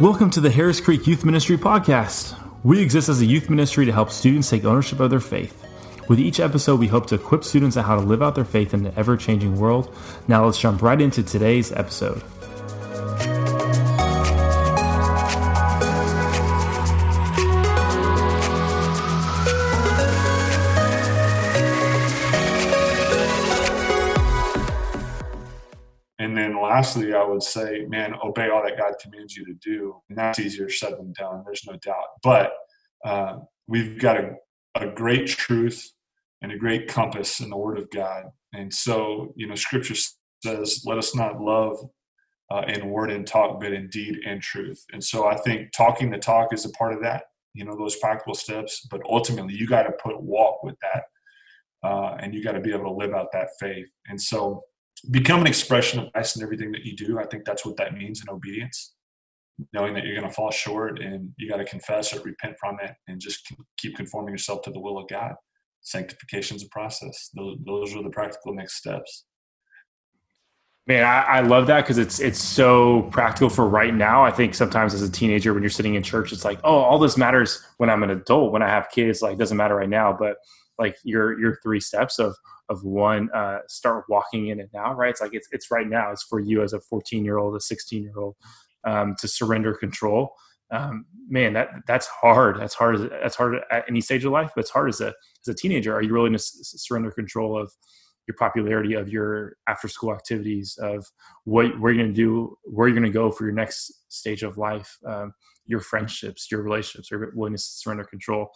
Welcome to the Harris Creek Youth Ministry Podcast. We exist as a youth ministry to help students take ownership of their faith. With each episode, we hope to equip students on how to live out their faith in an ever changing world. Now, let's jump right into today's episode. Lastly, I would say, man, obey all that God commands you to do. And that's easier said than done, there's no doubt. But uh, we've got a, a great truth and a great compass in the Word of God. And so, you know, Scripture says, let us not love uh, in word and talk, but in deed and truth. And so I think talking the talk is a part of that, you know, those practical steps. But ultimately, you got to put walk with that. Uh, and you got to be able to live out that faith. And so, become an expression of Christ in everything that you do. I think that's what that means in obedience, knowing that you're going to fall short and you got to confess or repent from it and just keep conforming yourself to the will of God. Sanctification is a process. Those, are the practical next steps. Man, I, I love that because it's it's so practical for right now. I think sometimes as a teenager, when you're sitting in church, it's like, oh, all this matters when I'm an adult. When I have kids, like doesn't matter right now. But like your your three steps of of one uh, start walking in it now right? It's like it's, it's right now it's for you as a 14 year old a 16 year old um, to surrender control. Um, man that that's hard. That's hard that's hard at any stage of life but it's hard as a as a teenager. Are you willing to s- surrender control of your popularity of your after school activities of what you're going to do where you're going to go for your next stage of life um, your friendships your relationships are willing to surrender control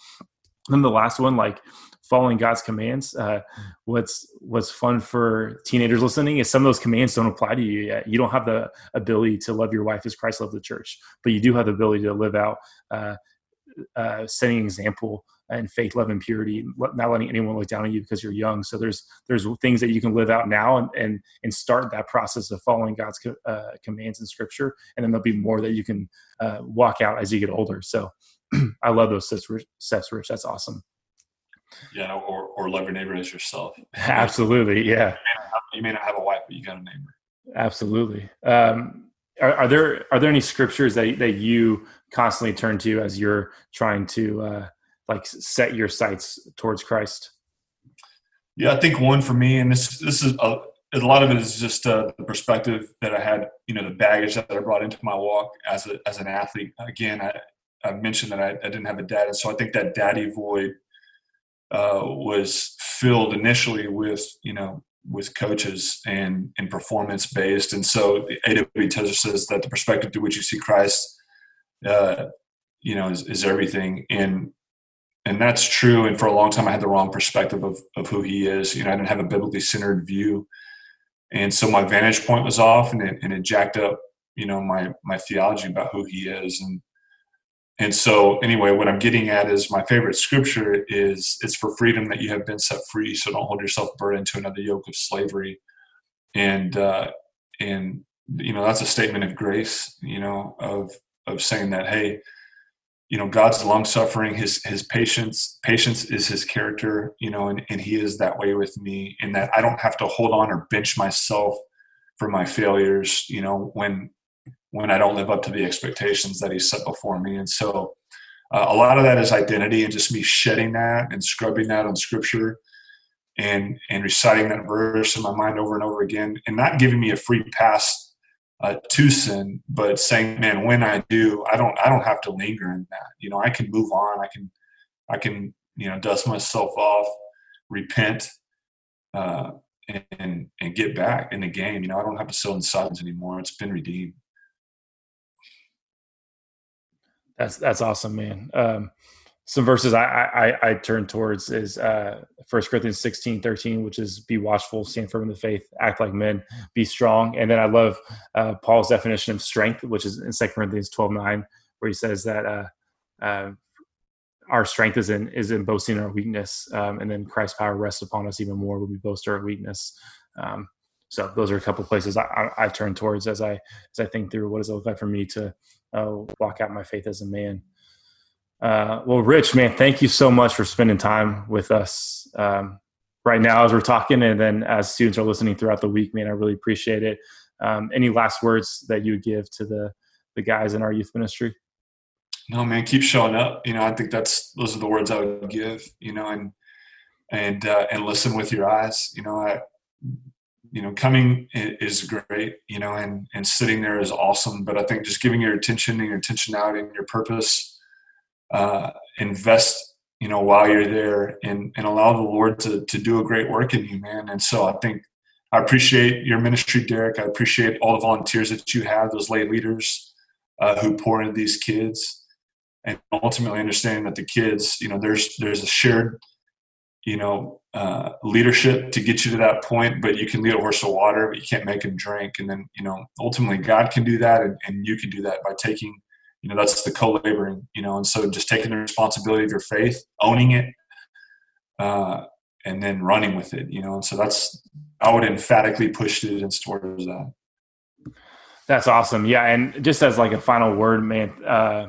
then the last one like following god's commands uh, what's what's fun for teenagers listening is some of those commands don't apply to you yet. You don't have the ability to love your wife as christ loved the church but you do have the ability to live out uh, uh, setting an example and faith love and purity not letting anyone look down on you because you're young. So there's there's things that you can live out now and and, and start that process of following god's co- uh, commands in scripture. And then there'll be more that you can uh, walk out as you get older. So I love those sets, Rich. That's awesome. Yeah, or, or love your neighbor as yourself. Absolutely, yeah. You may, not have a wife, but you got a neighbor. Absolutely. Um, are, are, there are there any scriptures that that you constantly turn to as you're trying to uh, like set your sights towards Christ? Yeah, I think one for me, and this this is a, a lot of it is just uh, the perspective that I had, you know, the baggage that I brought into my walk as a, as an athlete. Again, I, I mentioned that I, I, didn't have a dad, and so I think that daddy void uh, was filled initially with you know with coaches and and performance based, and so the A.W. Tozer says that the perspective to which you see Christ, uh, you know, is, is everything, and and that's true. And for a long time, I had the wrong perspective of of who he is. You know, I didn't have a biblically centered view, and so my vantage point was off, and it, and it jacked up you know my my theology about who he is and and so, anyway, what I'm getting at is my favorite scripture is it's for freedom that you have been set free. So don't hold yourself burdened to another yoke of slavery. And, uh, and, you know, that's a statement of grace, you know, of, of saying that, hey, you know, God's long suffering, his, his patience, patience is his character, you know, and, and he is that way with me in that I don't have to hold on or bench myself for my failures, you know, when, when I don't live up to the expectations that He's set before me. And so uh, a lot of that is identity and just me shedding that and scrubbing that on Scripture and and reciting that verse in my mind over and over again and not giving me a free pass uh, to sin, but saying, man, when I do, I don't I don't have to linger in that. You know, I can move on. I can I can you know dust myself off, repent. Uh, and and get back in the game. You know, I don't have to sit in silence anymore. It's been redeemed. That's that's awesome, man. Um, some verses I, I, I turn towards is uh, 1 Corinthians 16, 13, which is be watchful, stand firm in the faith, act like men, be strong. And then I love uh, Paul's definition of strength, which is in 2 Corinthians 12, 9, where he says that uh, uh, our strength is in is in boasting our weakness. Um, and then Christ's power rests upon us even more when we boast our weakness. Um, so those are a couple places I, I, I, turn towards as I as I think through what does it look like for me to uh, walk out my faith as a man. Uh, well, Rich, man, thank you so much for spending time with us um, right now as we're talking, and then as students are listening throughout the week, man, I really appreciate it. Um, any last words that you would give to the the guys in our youth ministry? No, man, keep showing up. You know, I think that's those are the words I would give. You know, and and uh, and listen with your eyes. You know, I you know coming is great. You know, and and sitting there is awesome. But I think just giving your attention and your attention out and your purpose, uh, invest. You know, while you're there, and and allow the Lord to to do a great work in you, man. And so I think I appreciate your ministry, Derek. I appreciate all the volunteers that you have, those lay leaders uh, who pour into these kids, and ultimately understanding that the kids, you know, there's there's a shared, you know, uh, leadership to get you to that point. But you can lead a horse to water, but you can't make him drink. And then, you know, ultimately God can do that, and, and you can do that by taking, you know, that's the co-laboring, you know, and so just taking the responsibility of your faith, owning it, uh, and then running with it, you know. And so that's I would emphatically push students towards that. That's awesome. Yeah, and just as like a final word, man, uh,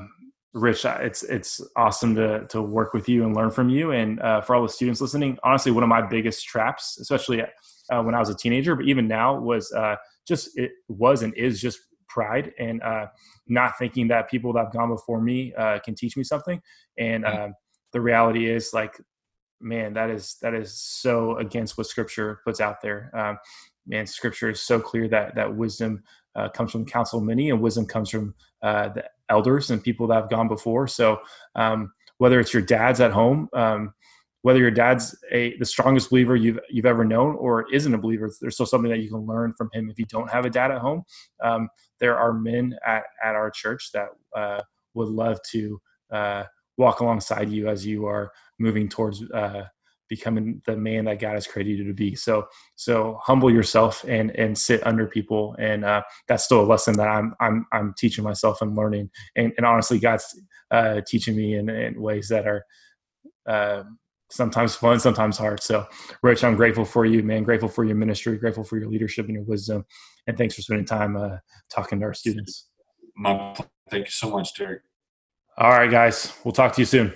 Rich, it's it's awesome to to work with you and learn from you. And uh, for all the students listening, honestly, one of my biggest traps, especially uh, when I was a teenager, but even now, was uh, just it was and is just pride and uh, not thinking that people that have gone before me uh, can teach me something. And mm-hmm. um, the reality is, like man, that is that is so against what Scripture puts out there. Um, man, Scripture is so clear that that wisdom uh, comes from counsel many, and wisdom comes from uh, the elders and people that have gone before. So um, whether it's your dad's at home, um, whether your dad's a the strongest believer you've you've ever known or isn't a believer, there's still something that you can learn from him if you don't have a dad at home. Um, there are men at at our church that uh, would love to uh, walk alongside you as you are moving towards uh, becoming the man that God has created you to be. So, so humble yourself and and sit under people, and uh, that's still a lesson that I'm I'm I'm teaching myself and learning. And, and honestly, God's uh, teaching me in, in ways that are. Uh, sometimes fun, sometimes hard. So, Rich, I'm grateful for you, man. Grateful for your ministry, grateful for your leadership and your wisdom, and thanks for spending time uh, talking to our students. My, thank you so much, Derek. All right, guys. We'll talk to you soon.